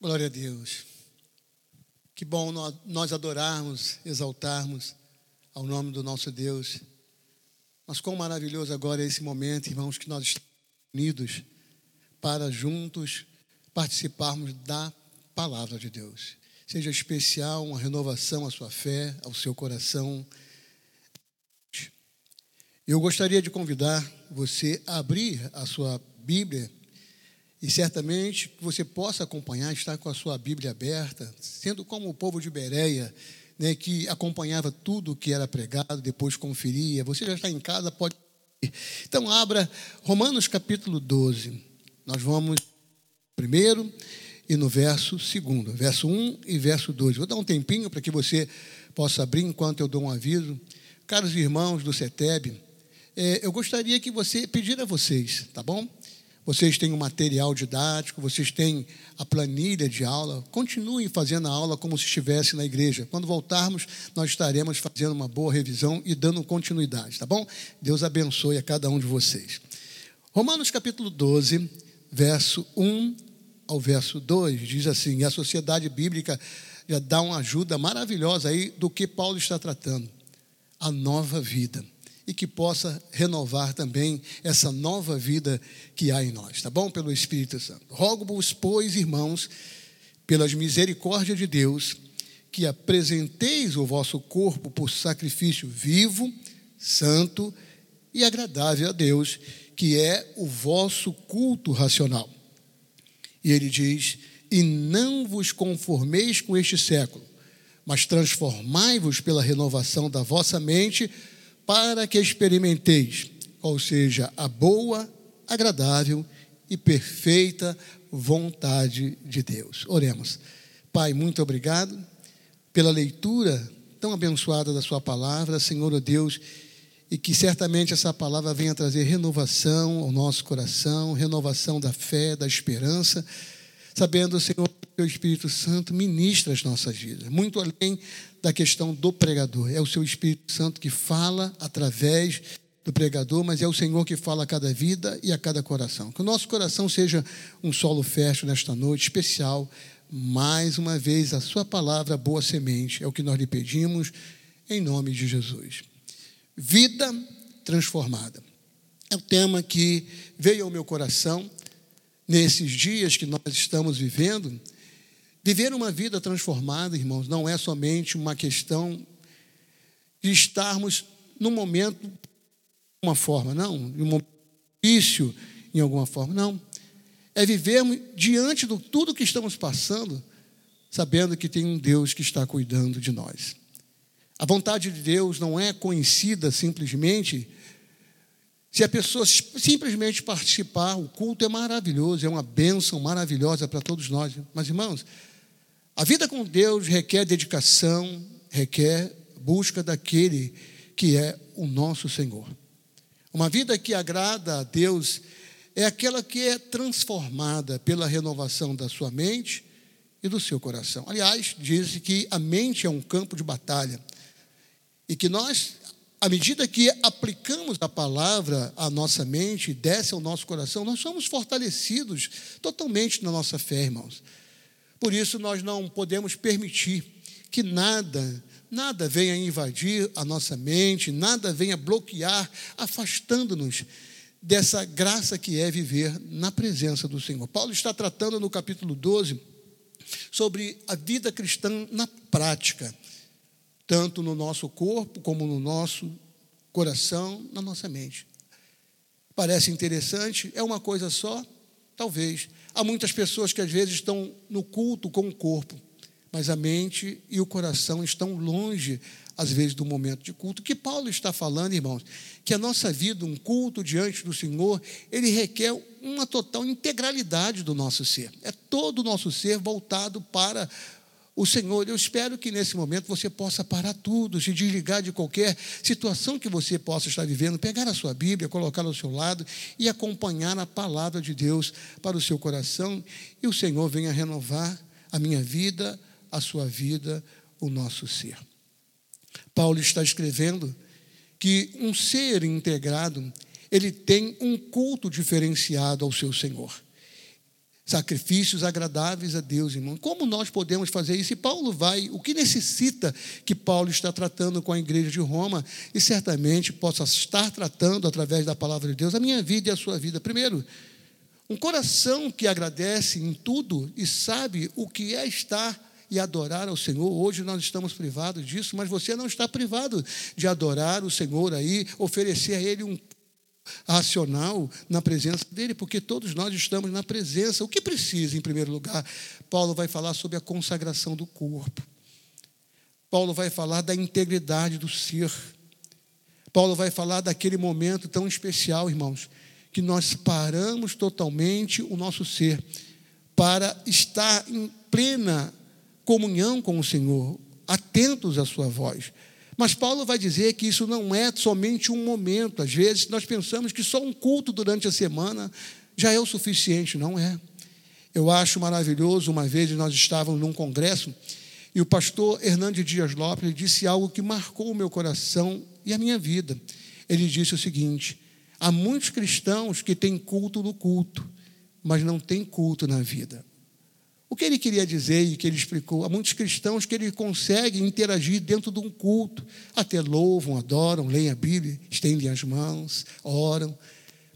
Glória a Deus. Que bom nós adorarmos, exaltarmos ao nome do nosso Deus. Mas quão maravilhoso agora é esse momento, irmãos, que nós estamos unidos para juntos participarmos da palavra de Deus. Seja especial uma renovação à sua fé, ao seu coração. Eu gostaria de convidar você a abrir a sua Bíblia e certamente você possa acompanhar, estar com a sua Bíblia aberta, sendo como o povo de Bereia, né, que acompanhava tudo o que era pregado, depois conferia. Você já está em casa, pode. Então, abra Romanos capítulo 12. Nós vamos primeiro e no verso segundo, verso 1 e verso 2. Vou dar um tempinho para que você possa abrir enquanto eu dou um aviso. Caros irmãos do CETEB, é, eu gostaria que você pedir a vocês, tá bom? Vocês têm o material didático, vocês têm a planilha de aula. Continuem fazendo a aula como se estivesse na igreja. Quando voltarmos, nós estaremos fazendo uma boa revisão e dando continuidade, tá bom? Deus abençoe a cada um de vocês. Romanos capítulo 12, verso 1 ao verso 2, diz assim: a sociedade bíblica já dá uma ajuda maravilhosa aí do que Paulo está tratando. A nova vida e que possa renovar também essa nova vida que há em nós, tá bom? Pelo Espírito Santo. Rogo-vos, pois, irmãos, pelas misericórdias de Deus, que apresenteis o vosso corpo por sacrifício vivo, santo e agradável a Deus, que é o vosso culto racional. E ele diz: E não vos conformeis com este século, mas transformai-vos pela renovação da vossa mente para que experimenteis qual seja a boa, agradável e perfeita vontade de Deus. Oremos. Pai, muito obrigado pela leitura tão abençoada da Sua palavra, Senhor Deus, e que certamente essa palavra venha trazer renovação ao nosso coração, renovação da fé, da esperança, sabendo, Senhor, que o Espírito Santo ministra as nossas vidas, muito além da questão do pregador. É o seu Espírito Santo que fala através do pregador, mas é o Senhor que fala a cada vida e a cada coração. Que o nosso coração seja um solo fértil nesta noite especial. Mais uma vez, a Sua palavra, boa semente, é o que nós lhe pedimos, em nome de Jesus. Vida transformada. É o tema que veio ao meu coração nesses dias que nós estamos vivendo Viver uma vida transformada, irmãos, não é somente uma questão de estarmos num momento de uma forma, não, de um momento difícil em alguma forma, não. É vivermos diante de tudo que estamos passando, sabendo que tem um Deus que está cuidando de nós. A vontade de Deus não é conhecida simplesmente se a pessoa simplesmente participar, o culto é maravilhoso, é uma bênção maravilhosa para todos nós. Mas, irmãos, a vida com Deus requer dedicação, requer busca daquele que é o nosso Senhor. Uma vida que agrada a Deus é aquela que é transformada pela renovação da sua mente e do seu coração. Aliás, diz que a mente é um campo de batalha e que nós, à medida que aplicamos a palavra à nossa mente, desce ao nosso coração, nós somos fortalecidos totalmente na nossa fé, irmãos. Por isso, nós não podemos permitir que nada, nada venha invadir a nossa mente, nada venha bloquear, afastando-nos dessa graça que é viver na presença do Senhor. Paulo está tratando no capítulo 12 sobre a vida cristã na prática, tanto no nosso corpo como no nosso coração, na nossa mente. Parece interessante, é uma coisa só, talvez, Há muitas pessoas que às vezes estão no culto com o corpo, mas a mente e o coração estão longe, às vezes, do momento de culto. O que Paulo está falando, irmãos, que a nossa vida, um culto diante do Senhor, ele requer uma total integralidade do nosso ser. É todo o nosso ser voltado para o Senhor. Eu espero que nesse momento você possa parar tudo, se desligar de qualquer situação que você possa estar vivendo, pegar a sua Bíblia, colocar ao seu lado e acompanhar a palavra de Deus para o seu coração e o Senhor venha renovar a minha vida, a sua vida, o nosso ser. Paulo está escrevendo que um ser integrado, ele tem um culto diferenciado ao seu Senhor. Sacrifícios agradáveis a Deus, irmão. Como nós podemos fazer isso? E Paulo vai, o que necessita que Paulo está tratando com a igreja de Roma e certamente possa estar tratando através da palavra de Deus a minha vida e a sua vida. Primeiro, um coração que agradece em tudo e sabe o que é estar e adorar ao Senhor. Hoje nós estamos privados disso, mas você não está privado de adorar o Senhor aí, oferecer a Ele um racional na presença dele, porque todos nós estamos na presença. O que precisa, em primeiro lugar? Paulo vai falar sobre a consagração do corpo. Paulo vai falar da integridade do ser. Paulo vai falar daquele momento tão especial, irmãos, que nós paramos totalmente o nosso ser para estar em plena comunhão com o Senhor, atentos à sua voz. Mas Paulo vai dizer que isso não é somente um momento. Às vezes nós pensamos que só um culto durante a semana já é o suficiente. Não é. Eu acho maravilhoso. Uma vez nós estávamos num congresso e o pastor Hernandes Dias Lopes disse algo que marcou o meu coração e a minha vida. Ele disse o seguinte: há muitos cristãos que têm culto no culto, mas não têm culto na vida. O que ele queria dizer e que ele explicou? Há muitos cristãos que ele consegue interagir dentro de um culto, até louvam, adoram, leem a Bíblia, estendem as mãos, oram,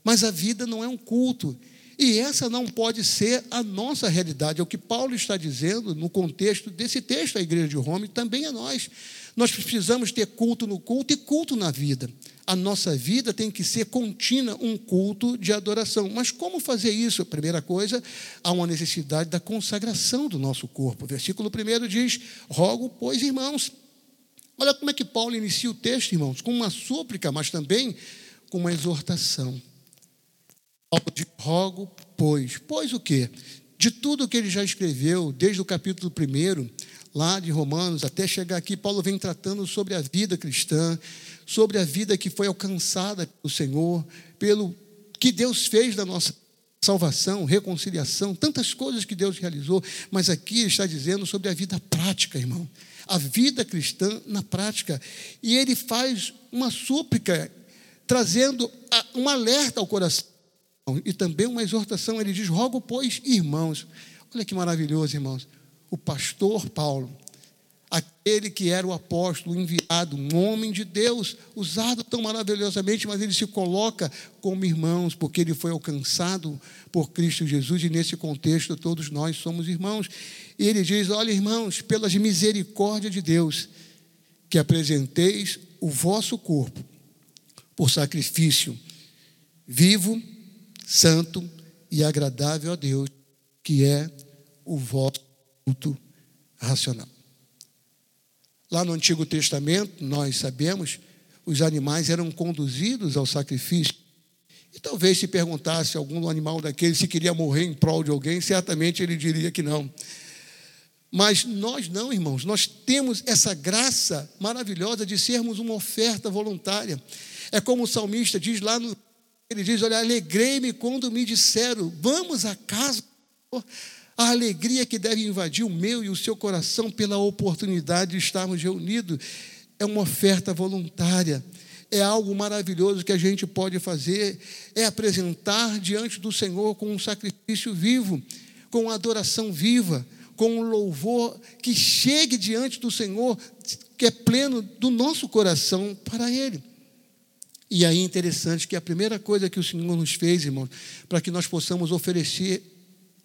mas a vida não é um culto. E essa não pode ser a nossa realidade. É o que Paulo está dizendo no contexto desse texto à igreja de Roma e também a nós. Nós precisamos ter culto no culto e culto na vida. A nossa vida tem que ser contínua um culto de adoração. Mas como fazer isso? Primeira coisa, há uma necessidade da consagração do nosso corpo. O versículo 1 diz: Rogo, pois, irmãos. Olha como é que Paulo inicia o texto, irmãos, com uma súplica, mas também com uma exortação. Paulo diz: Rogo, pois. Pois o quê? De tudo que ele já escreveu, desde o capítulo 1 lá de Romanos até chegar aqui, Paulo vem tratando sobre a vida cristã, sobre a vida que foi alcançada pelo Senhor, pelo que Deus fez da nossa salvação, reconciliação, tantas coisas que Deus realizou, mas aqui está dizendo sobre a vida prática, irmão. A vida cristã na prática. E ele faz uma súplica, trazendo um alerta ao coração e também uma exortação. Ele diz: Rogo, pois, irmãos. Olha que maravilhoso, irmãos o pastor Paulo, aquele que era o apóstolo enviado, um homem de Deus, usado tão maravilhosamente, mas ele se coloca como irmãos, porque ele foi alcançado por Cristo Jesus, e nesse contexto todos nós somos irmãos. E ele diz: Olha, irmãos, pelas misericórdias de Deus, que apresenteis o vosso corpo por sacrifício vivo, santo e agradável a Deus, que é o vosso culto racional. Lá no Antigo Testamento, nós sabemos, os animais eram conduzidos ao sacrifício. E talvez se perguntasse algum animal daquele se queria morrer em prol de alguém, certamente ele diria que não. Mas nós não, irmãos, nós temos essa graça maravilhosa de sermos uma oferta voluntária. É como o salmista diz lá no. Ele diz: Olha, alegrei-me quando me disseram, vamos à casa do a alegria que deve invadir o meu e o seu coração pela oportunidade de estarmos reunidos é uma oferta voluntária. É algo maravilhoso que a gente pode fazer, é apresentar diante do Senhor com um sacrifício vivo, com uma adoração viva, com um louvor que chegue diante do Senhor, que é pleno do nosso coração para Ele. E aí é interessante que a primeira coisa que o Senhor nos fez, irmãos, para que nós possamos oferecer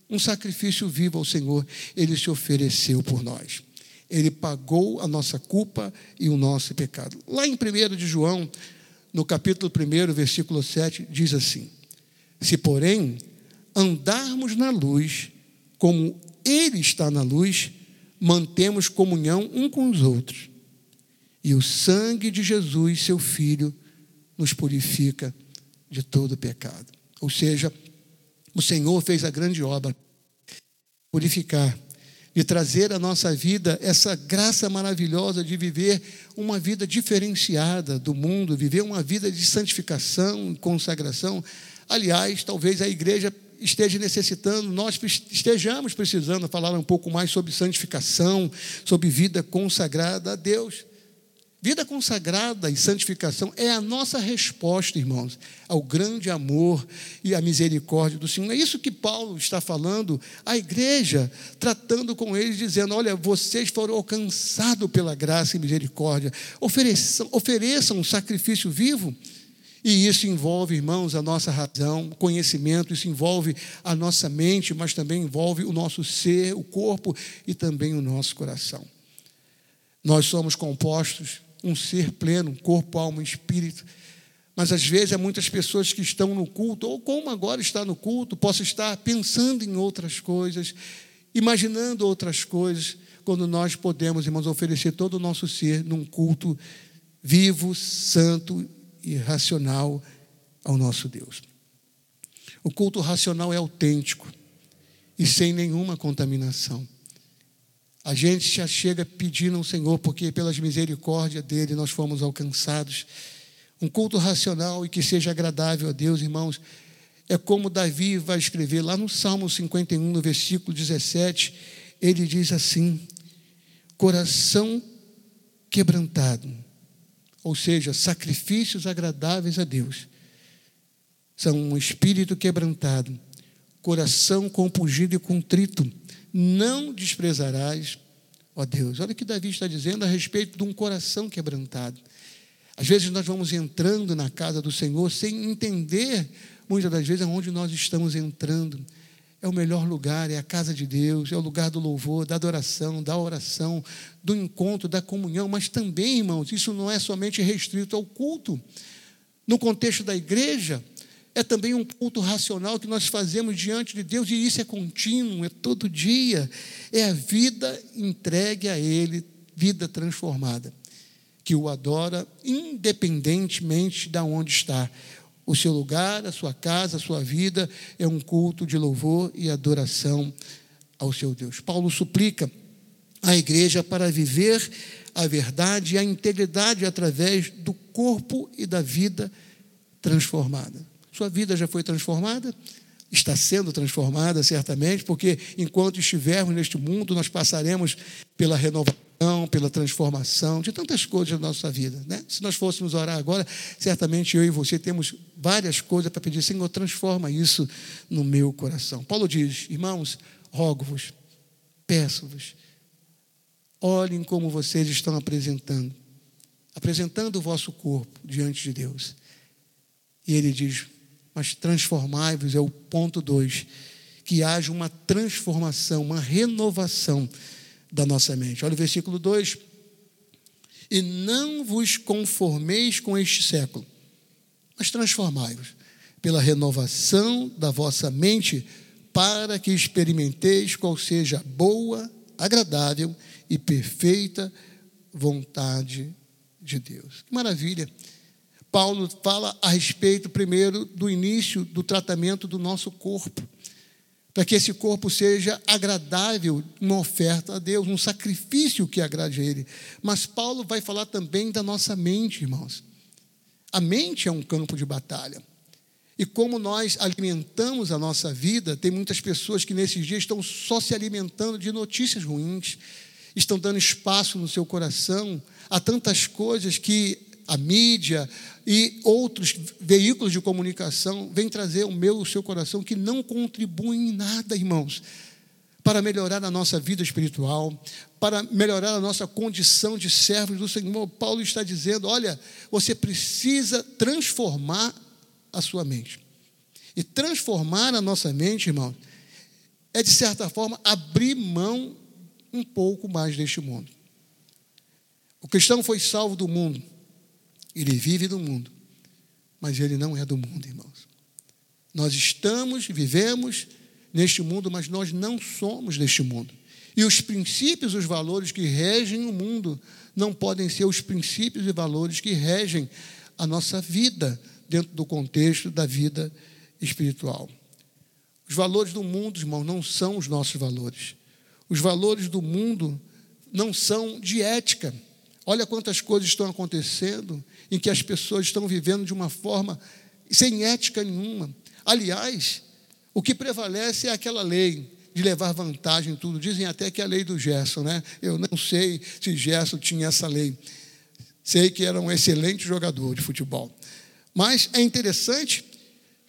um sacrifício vivo ao Senhor, ele se ofereceu por nós. Ele pagou a nossa culpa e o nosso pecado. Lá em 1 de João, no capítulo 1, versículo 7, diz assim: Se, porém, andarmos na luz, como Ele está na luz, mantemos comunhão um com os outros. E o sangue de Jesus, seu Filho, nos purifica de todo pecado. Ou seja, o Senhor fez a grande obra purificar, de trazer à nossa vida essa graça maravilhosa de viver uma vida diferenciada do mundo, viver uma vida de santificação, consagração. Aliás, talvez a igreja esteja necessitando, nós estejamos precisando falar um pouco mais sobre santificação, sobre vida consagrada a Deus. Vida consagrada e santificação é a nossa resposta, irmãos, ao grande amor e à misericórdia do Senhor. É isso que Paulo está falando à igreja, tratando com eles, dizendo: Olha, vocês foram alcançados pela graça e misericórdia, ofereçam, ofereçam um sacrifício vivo. E isso envolve, irmãos, a nossa razão, conhecimento, isso envolve a nossa mente, mas também envolve o nosso ser, o corpo e também o nosso coração. Nós somos compostos um ser pleno, corpo, alma e espírito. Mas às vezes há muitas pessoas que estão no culto, ou como agora está no culto, possa estar pensando em outras coisas, imaginando outras coisas, quando nós podemos, irmãos, oferecer todo o nosso ser num culto vivo, santo e racional ao nosso Deus. O culto racional é autêntico e sem nenhuma contaminação. A gente já chega pedindo ao Senhor, porque pelas misericórdias dele nós fomos alcançados. Um culto racional e que seja agradável a Deus, irmãos. É como Davi vai escrever lá no Salmo 51, no versículo 17, ele diz assim: coração quebrantado, ou seja, sacrifícios agradáveis a Deus, são um espírito quebrantado, coração compungido e contrito não desprezarás, ó Deus. Olha o que Davi está dizendo a respeito de um coração quebrantado. Às vezes nós vamos entrando na casa do Senhor sem entender, muitas das vezes, aonde nós estamos entrando. É o melhor lugar, é a casa de Deus, é o lugar do louvor, da adoração, da oração, do encontro, da comunhão, mas também, irmãos, isso não é somente restrito ao culto. No contexto da igreja, é também um culto racional que nós fazemos diante de Deus, e isso é contínuo, é todo dia. É a vida entregue a Ele, vida transformada, que o adora independentemente de onde está. O seu lugar, a sua casa, a sua vida é um culto de louvor e adoração ao seu Deus. Paulo suplica a igreja para viver a verdade e a integridade através do corpo e da vida transformada. Sua vida já foi transformada? Está sendo transformada, certamente, porque enquanto estivermos neste mundo, nós passaremos pela renovação, pela transformação de tantas coisas na nossa vida. Né? Se nós fôssemos orar agora, certamente eu e você temos várias coisas para pedir. Senhor, transforma isso no meu coração. Paulo diz: Irmãos, rogo-vos, peço-vos, olhem como vocês estão apresentando, apresentando o vosso corpo diante de Deus. E ele diz: mas transformai-vos é o ponto dois, que haja uma transformação, uma renovação da nossa mente. Olha o versículo 2. E não vos conformeis com este século, mas transformai-vos pela renovação da vossa mente, para que experimenteis qual seja a boa, agradável e perfeita vontade de Deus. Que maravilha! Paulo fala a respeito, primeiro, do início do tratamento do nosso corpo, para que esse corpo seja agradável, uma oferta a Deus, um sacrifício que agrade a Ele. Mas Paulo vai falar também da nossa mente, irmãos. A mente é um campo de batalha. E como nós alimentamos a nossa vida, tem muitas pessoas que nesses dias estão só se alimentando de notícias ruins, estão dando espaço no seu coração a tantas coisas que a mídia e outros veículos de comunicação vêm trazer o meu e o seu coração que não contribuem em nada, irmãos, para melhorar a nossa vida espiritual, para melhorar a nossa condição de servos do Senhor. Paulo está dizendo: olha, você precisa transformar a sua mente. E transformar a nossa mente, irmão, é de certa forma abrir mão um pouco mais deste mundo. O cristão foi salvo do mundo ele vive no mundo, mas ele não é do mundo, irmãos. Nós estamos, vivemos neste mundo, mas nós não somos deste mundo. E os princípios, os valores que regem o mundo não podem ser os princípios e valores que regem a nossa vida dentro do contexto da vida espiritual. Os valores do mundo, irmãos, não são os nossos valores. Os valores do mundo não são de ética. Olha quantas coisas estão acontecendo em que as pessoas estão vivendo de uma forma sem ética nenhuma. Aliás, o que prevalece é aquela lei de levar vantagem em tudo. Dizem até que é a lei do Gerson, né? Eu não sei se Gerson tinha essa lei. Sei que era um excelente jogador de futebol. Mas é interessante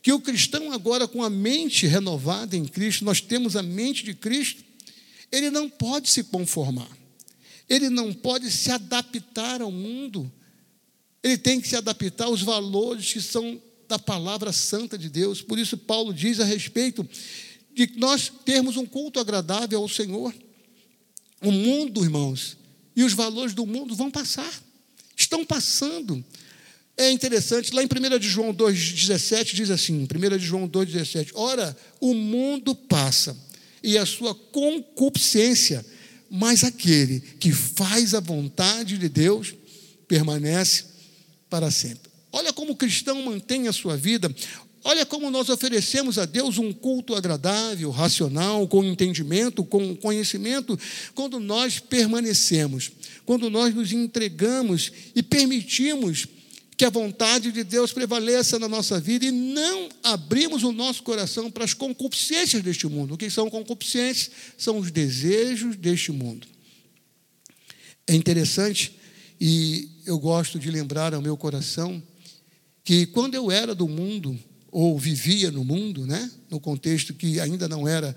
que o cristão, agora com a mente renovada em Cristo, nós temos a mente de Cristo, ele não pode se conformar, ele não pode se adaptar ao mundo, ele tem que se adaptar aos valores que são da palavra santa de Deus. Por isso, Paulo diz a respeito de nós termos um culto agradável ao Senhor. O mundo, irmãos, e os valores do mundo vão passar, estão passando. É interessante, lá em 1 de João 2,17 diz assim: 1 de João 2,17: Ora, o mundo passa e a sua concupiscência, mas aquele que faz a vontade de Deus permanece para sempre. Olha como o cristão mantém a sua vida. Olha como nós oferecemos a Deus um culto agradável, racional, com entendimento, com conhecimento, quando nós permanecemos, quando nós nos entregamos e permitimos que a vontade de Deus prevaleça na nossa vida e não abrimos o nosso coração para as concupiscências deste mundo. O que são concupiscências? São os desejos deste mundo. É interessante e eu gosto de lembrar ao meu coração que quando eu era do mundo ou vivia no mundo, né, no contexto que ainda não era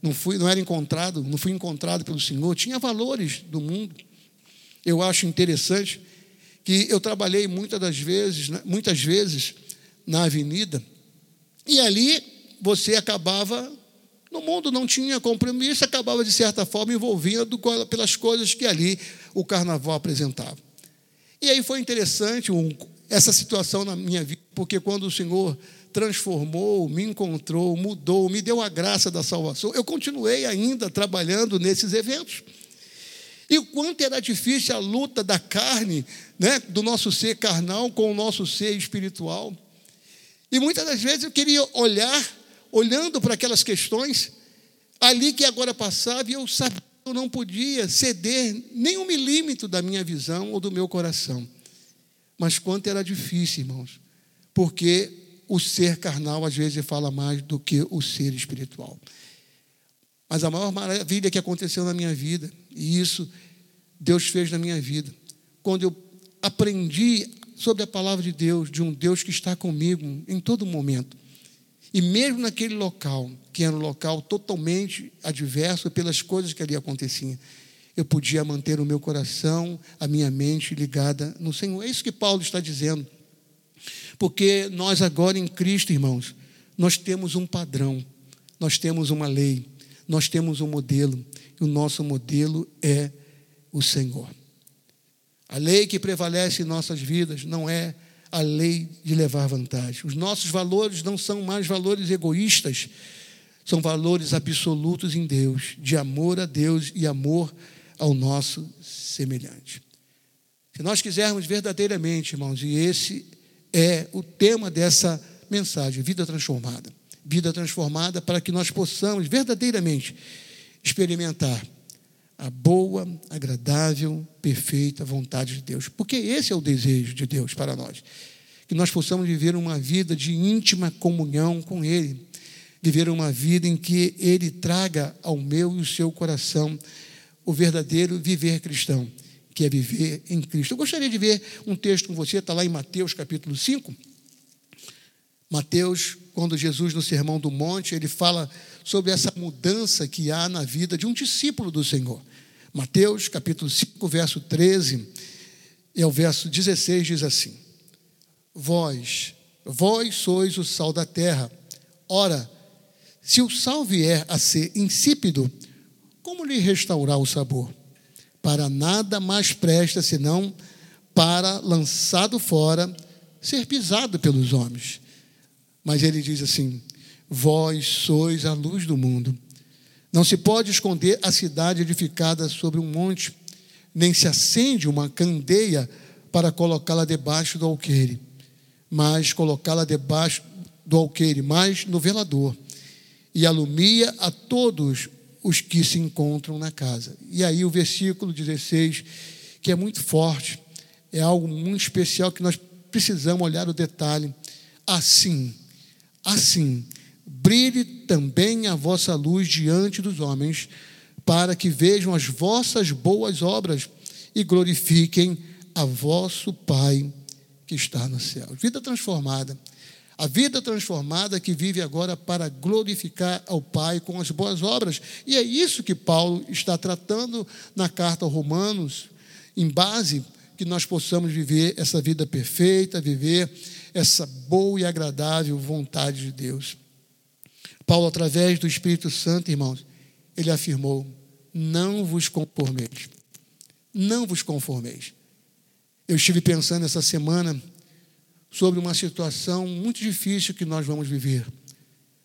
não fui não era encontrado, não fui encontrado pelo Senhor, tinha valores do mundo. Eu acho interessante que eu trabalhei muitas das vezes, né, muitas vezes na avenida, e ali você acabava, no mundo não tinha compromisso, acabava de certa forma envolvido pelas coisas que ali o carnaval apresentava. E aí foi interessante um, essa situação na minha vida, porque quando o Senhor transformou, me encontrou, mudou, me deu a graça da salvação, eu continuei ainda trabalhando nesses eventos. E o quanto era difícil a luta da carne, né, do nosso ser carnal com o nosso ser espiritual. E muitas das vezes eu queria olhar, olhando para aquelas questões, ali que agora passava, e eu sabia que eu não podia ceder nem um milímetro da minha visão ou do meu coração. Mas quanto era difícil, irmãos, porque o ser carnal às vezes fala mais do que o ser espiritual. Mas a maior maravilha que aconteceu na minha vida, e isso Deus fez na minha vida, quando eu aprendi sobre a palavra de Deus, de um Deus que está comigo em todo momento. E mesmo naquele local, que era um local totalmente adverso pelas coisas que ali aconteciam, eu podia manter o meu coração, a minha mente ligada no Senhor. É isso que Paulo está dizendo. Porque nós agora em Cristo, irmãos, nós temos um padrão, nós temos uma lei, nós temos um modelo, o nosso modelo é o Senhor. A lei que prevalece em nossas vidas não é a lei de levar vantagem. Os nossos valores não são mais valores egoístas, são valores absolutos em Deus, de amor a Deus e amor ao nosso semelhante. Se nós quisermos verdadeiramente, irmãos, e esse é o tema dessa mensagem, vida transformada vida transformada para que nós possamos verdadeiramente experimentar a boa, agradável, perfeita vontade de Deus. Porque esse é o desejo de Deus para nós. Que nós possamos viver uma vida de íntima comunhão com Ele. Viver uma vida em que Ele traga ao meu e o seu coração o verdadeiro viver cristão, que é viver em Cristo. Eu gostaria de ver um texto com você, está lá em Mateus capítulo 5. Mateus quando Jesus, no Sermão do Monte, ele fala sobre essa mudança que há na vida de um discípulo do Senhor. Mateus, capítulo 5, verso 13, e ao verso 16 diz assim: Vós, vós sois o sal da terra. Ora, se o sal vier a ser insípido, como lhe restaurar o sabor? Para nada mais presta senão para, lançado fora, ser pisado pelos homens. Mas ele diz assim: Vós sois a luz do mundo. Não se pode esconder a cidade edificada sobre um monte, nem se acende uma candeia para colocá-la debaixo do alqueire, mas colocá-la debaixo do alqueire, mas no velador, e alumia a todos os que se encontram na casa. E aí o versículo 16, que é muito forte, é algo muito especial que nós precisamos olhar o detalhe. Assim, Assim, brilhe também a vossa luz diante dos homens, para que vejam as vossas boas obras e glorifiquem a vosso Pai que está no céu. Vida transformada. A vida transformada que vive agora para glorificar ao Pai com as boas obras. E é isso que Paulo está tratando na carta aos Romanos, em base que nós possamos viver essa vida perfeita, viver essa boa e agradável vontade de Deus. Paulo, através do Espírito Santo, irmãos, ele afirmou: Não vos conformeis. Não vos conformeis. Eu estive pensando essa semana sobre uma situação muito difícil que nós vamos viver.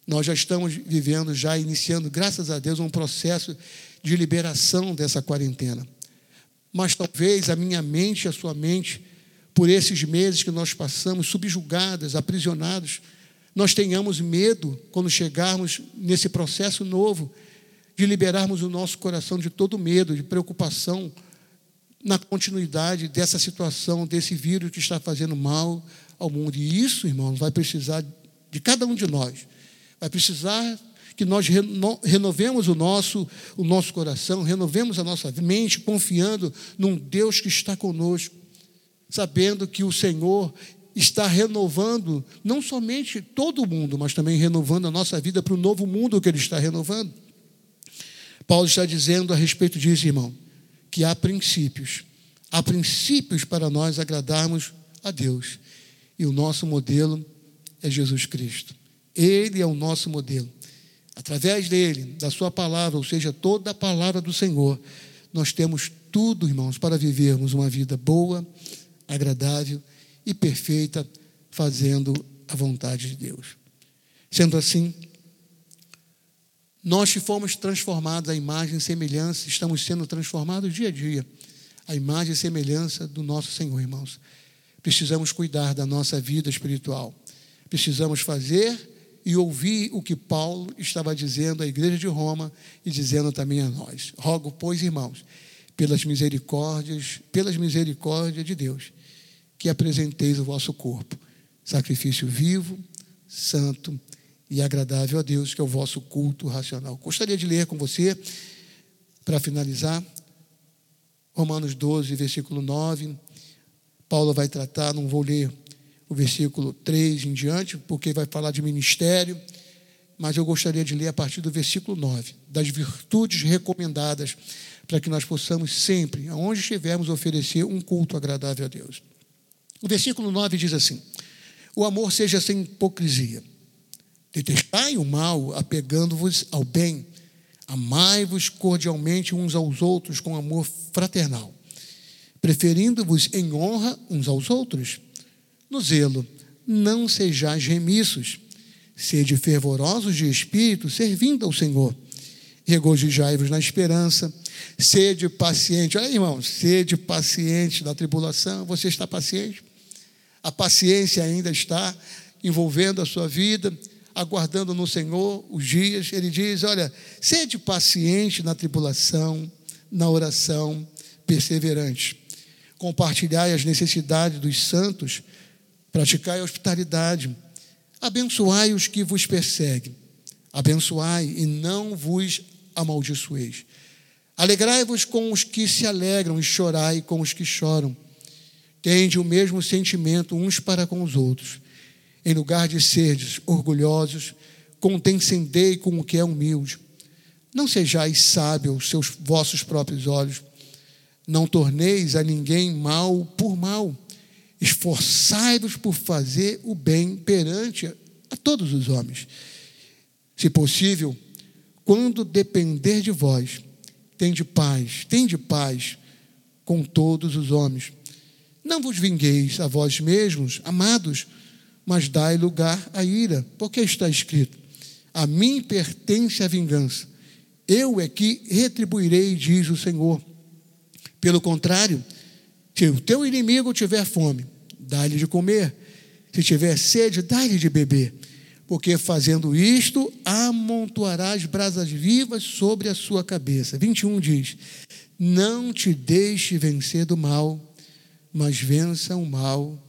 Nós já estamos vivendo, já iniciando, graças a Deus, um processo de liberação dessa quarentena. Mas talvez a minha mente e a sua mente, por esses meses que nós passamos subjugadas, aprisionados, nós tenhamos medo quando chegarmos nesse processo novo de liberarmos o nosso coração de todo medo, de preocupação na continuidade dessa situação, desse vírus que está fazendo mal ao mundo. E isso, irmãos, vai precisar de cada um de nós. Vai precisar que nós renovemos o nosso, o nosso coração, renovemos a nossa mente, confiando num Deus que está conosco, sabendo que o Senhor está renovando não somente todo mundo, mas também renovando a nossa vida para o novo mundo que Ele está renovando. Paulo está dizendo a respeito disso, irmão, que há princípios, há princípios para nós agradarmos a Deus. E o nosso modelo é Jesus Cristo. Ele é o nosso modelo. Através dele, da Sua palavra, ou seja, toda a palavra do Senhor, nós temos tudo, irmãos, para vivermos uma vida boa, agradável e perfeita, fazendo a vontade de Deus. Sendo assim, nós que fomos transformados à imagem e semelhança, estamos sendo transformados dia a dia, à imagem e semelhança do nosso Senhor, irmãos. Precisamos cuidar da nossa vida espiritual. Precisamos fazer e ouvir o que Paulo estava dizendo à igreja de Roma e dizendo também a nós. Rogo, pois, irmãos, pelas misericórdias, pelas misericórdias de Deus, que apresenteis o vosso corpo, sacrifício vivo, santo e agradável a Deus, que é o vosso culto racional. Gostaria de ler com você, para finalizar, Romanos 12, versículo 9. Paulo vai tratar, não vou ler o versículo 3 em diante, porque vai falar de ministério, mas eu gostaria de ler a partir do versículo 9, das virtudes recomendadas para que nós possamos sempre, aonde estivermos, oferecer um culto agradável a Deus. O versículo 9 diz assim: O amor seja sem hipocrisia Detestai o mal, apegando-vos ao bem. Amai-vos cordialmente uns aos outros com amor fraternal, preferindo-vos em honra uns aos outros. No zelo, não sejais remissos, sede fervorosos de espírito, servindo ao Senhor. Regozijai-vos na esperança, sede paciente. Olha, irmão, sede paciente na tribulação. Você está paciente? A paciência ainda está envolvendo a sua vida aguardando no Senhor os dias, ele diz: Olha, sede paciente na tribulação, na oração, perseverante. Compartilhai as necessidades dos santos, praticai a hospitalidade, abençoai os que vos perseguem, abençoai e não vos amaldiçoeis. Alegrai-vos com os que se alegram e chorai com os que choram. Tende o mesmo sentimento uns para com os outros em lugar de serdes orgulhosos, condescendei com o que é humilde. Não sejais sábios seus vossos próprios olhos. Não torneis a ninguém mal por mal. Esforçai-vos por fazer o bem perante a todos os homens. Se possível, quando depender de vós, tende paz, tende paz com todos os homens. Não vos vingueis a vós mesmos, amados, mas dai lugar à ira, porque está escrito: A mim pertence a vingança, eu é que retribuirei, diz o Senhor. Pelo contrário, se o teu inimigo tiver fome, dá-lhe de comer, se tiver sede, dá-lhe de beber, porque fazendo isto, amontoarás brasas vivas sobre a sua cabeça. 21 diz: Não te deixe vencer do mal, mas vença o mal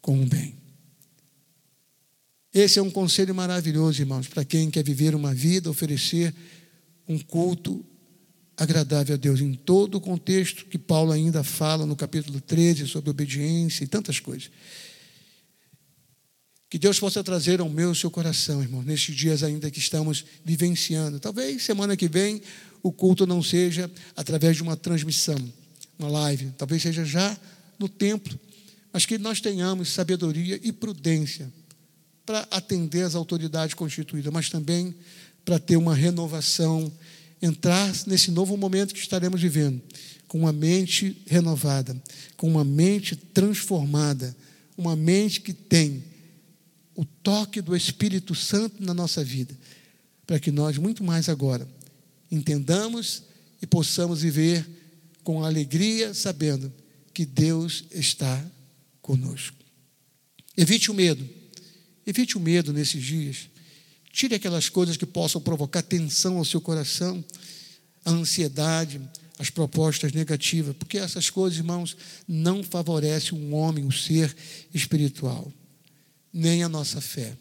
com o bem. Esse é um conselho maravilhoso, irmãos, para quem quer viver uma vida, oferecer um culto agradável a Deus em todo o contexto que Paulo ainda fala no capítulo 13 sobre obediência e tantas coisas. Que Deus possa trazer ao meu e seu coração, irmão, nestes dias ainda que estamos vivenciando. Talvez semana que vem o culto não seja através de uma transmissão, uma live, talvez seja já no templo, mas que nós tenhamos sabedoria e prudência para atender as autoridades constituídas, mas também para ter uma renovação, entrar nesse novo momento que estaremos vivendo, com uma mente renovada, com uma mente transformada, uma mente que tem o toque do Espírito Santo na nossa vida, para que nós, muito mais agora, entendamos e possamos viver com alegria, sabendo que Deus está conosco. Evite o medo, evite o medo nesses dias. Tire aquelas coisas que possam provocar tensão ao seu coração, a ansiedade, as propostas negativas, porque essas coisas, irmãos, não favorecem um homem, um ser espiritual nem a nossa fé.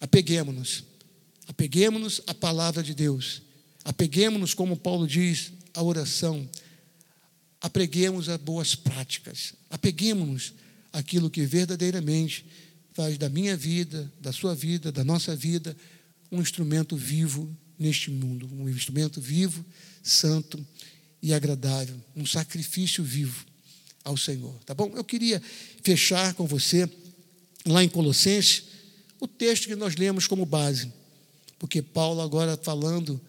Apeguemos-nos. Apeguemos-nos à palavra de Deus. Apeguemos-nos, como Paulo diz, à oração. Apeguemos a boas práticas. Apeguemos-nos àquilo que verdadeiramente faz da minha vida, da sua vida, da nossa vida, um instrumento vivo neste mundo. Um instrumento vivo, santo e agradável. Um sacrifício vivo ao Senhor. Tá bom? Eu queria fechar com você lá em Colossenses, o texto que nós lemos como base. Porque Paulo, agora falando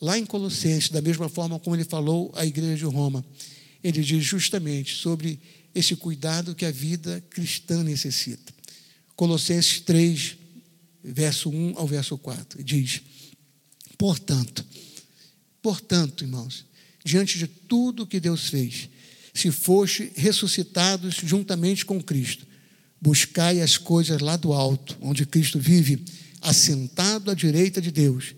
lá em Colossenses, da mesma forma como ele falou à igreja de Roma, ele diz justamente sobre esse cuidado que a vida cristã necessita. Colossenses 3, verso 1 ao verso 4, diz: Portanto, portanto, irmãos, diante de tudo que Deus fez, se foste ressuscitados juntamente com Cristo, Buscai as coisas lá do alto, onde Cristo vive, assentado à direita de Deus.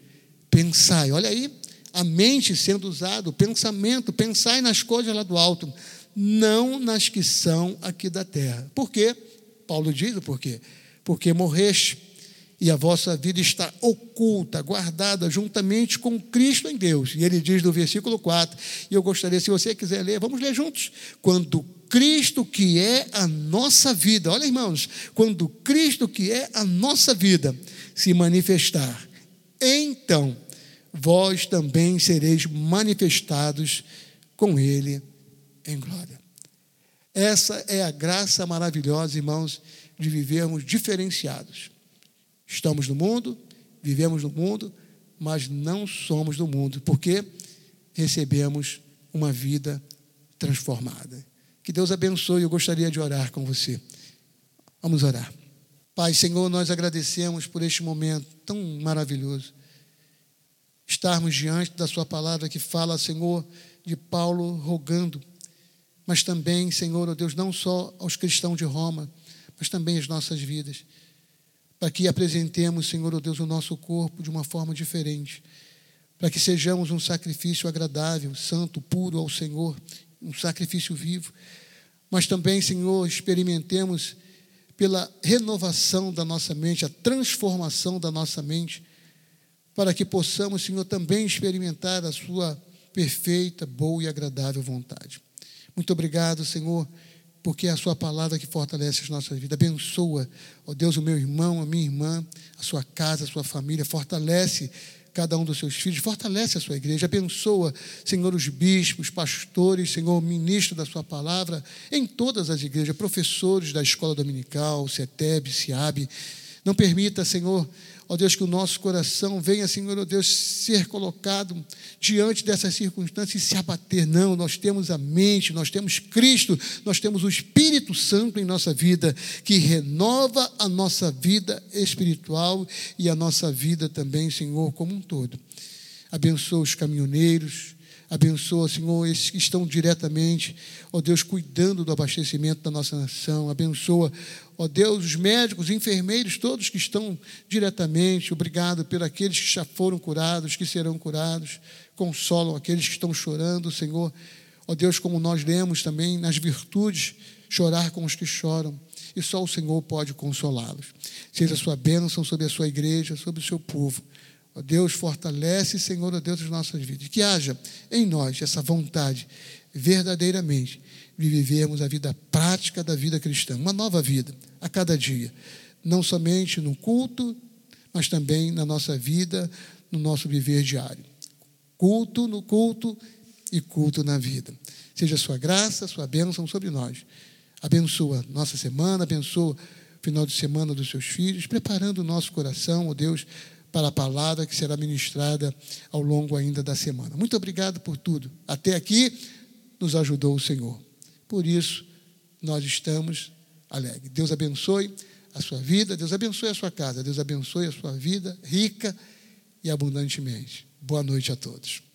Pensai, olha aí, a mente sendo usada, o pensamento, pensai nas coisas lá do alto, não nas que são aqui da terra. Por quê? Paulo diz o porquê. Porque morreste e a vossa vida está oculta, guardada juntamente com Cristo em Deus. E ele diz no versículo 4, e eu gostaria, se você quiser ler, vamos ler juntos. Quando Cristo que é a nossa vida, olha irmãos, quando Cristo que é a nossa vida se manifestar, então vós também sereis manifestados com Ele em glória. Essa é a graça maravilhosa, irmãos, de vivermos diferenciados. Estamos no mundo, vivemos no mundo, mas não somos do mundo, porque recebemos uma vida transformada. Que Deus abençoe. Eu gostaria de orar com você. Vamos orar. Pai, Senhor, nós agradecemos por este momento tão maravilhoso. Estarmos diante da Sua palavra que fala, Senhor, de Paulo rogando, mas também, Senhor, oh Deus, não só aos cristãos de Roma, mas também às nossas vidas, para que apresentemos, Senhor, oh Deus, o nosso corpo de uma forma diferente, para que sejamos um sacrifício agradável, santo, puro ao Senhor, um sacrifício vivo, mas também, Senhor, experimentemos pela renovação da nossa mente, a transformação da nossa mente, para que possamos, Senhor, também experimentar a Sua perfeita, boa e agradável vontade. Muito obrigado, Senhor, porque é a Sua palavra que fortalece as nossas vidas. Abençoa, ó Deus, o meu irmão, a minha irmã, a sua casa, a sua família, fortalece cada um dos seus filhos, fortalece a sua igreja, abençoa, Senhor, os bispos, pastores, Senhor, ministro da sua palavra, em todas as igrejas, professores da escola dominical, CETEB, SIAB. Não permita, Senhor, ó Deus, que o nosso coração venha, Senhor, ó Deus, ser colocado diante dessas circunstâncias e se abater. Não, nós temos a mente, nós temos Cristo, nós temos o Espírito Santo em nossa vida, que renova a nossa vida espiritual e a nossa vida também, Senhor, como um todo. Abençoa os caminhoneiros, Abençoa, Senhor, esses que estão diretamente, ó Deus, cuidando do abastecimento da nossa nação. Abençoa, ó Deus, os médicos, os enfermeiros, todos que estão diretamente. Obrigado por aqueles que já foram curados, que serão curados. Consolam aqueles que estão chorando, Senhor. Ó Deus, como nós lemos também nas virtudes, chorar com os que choram. E só o Senhor pode consolá-los. Seja a sua bênção sobre a sua igreja, sobre o seu povo. Ó Deus, fortalece, Senhor, ó Deus, as nossas vidas. Que haja em nós essa vontade verdadeiramente de vivermos a vida prática da vida cristã, uma nova vida a cada dia, não somente no culto, mas também na nossa vida, no nosso viver diário. Culto no culto e culto na vida. Seja a sua graça, a sua bênção sobre nós. Abençoa nossa semana, abençoa o final de semana dos seus filhos, preparando o nosso coração, ó Deus, para a palavra que será ministrada ao longo ainda da semana. Muito obrigado por tudo. Até aqui nos ajudou o Senhor. Por isso, nós estamos alegres. Deus abençoe a sua vida, Deus abençoe a sua casa, Deus abençoe a sua vida rica e abundantemente. Boa noite a todos.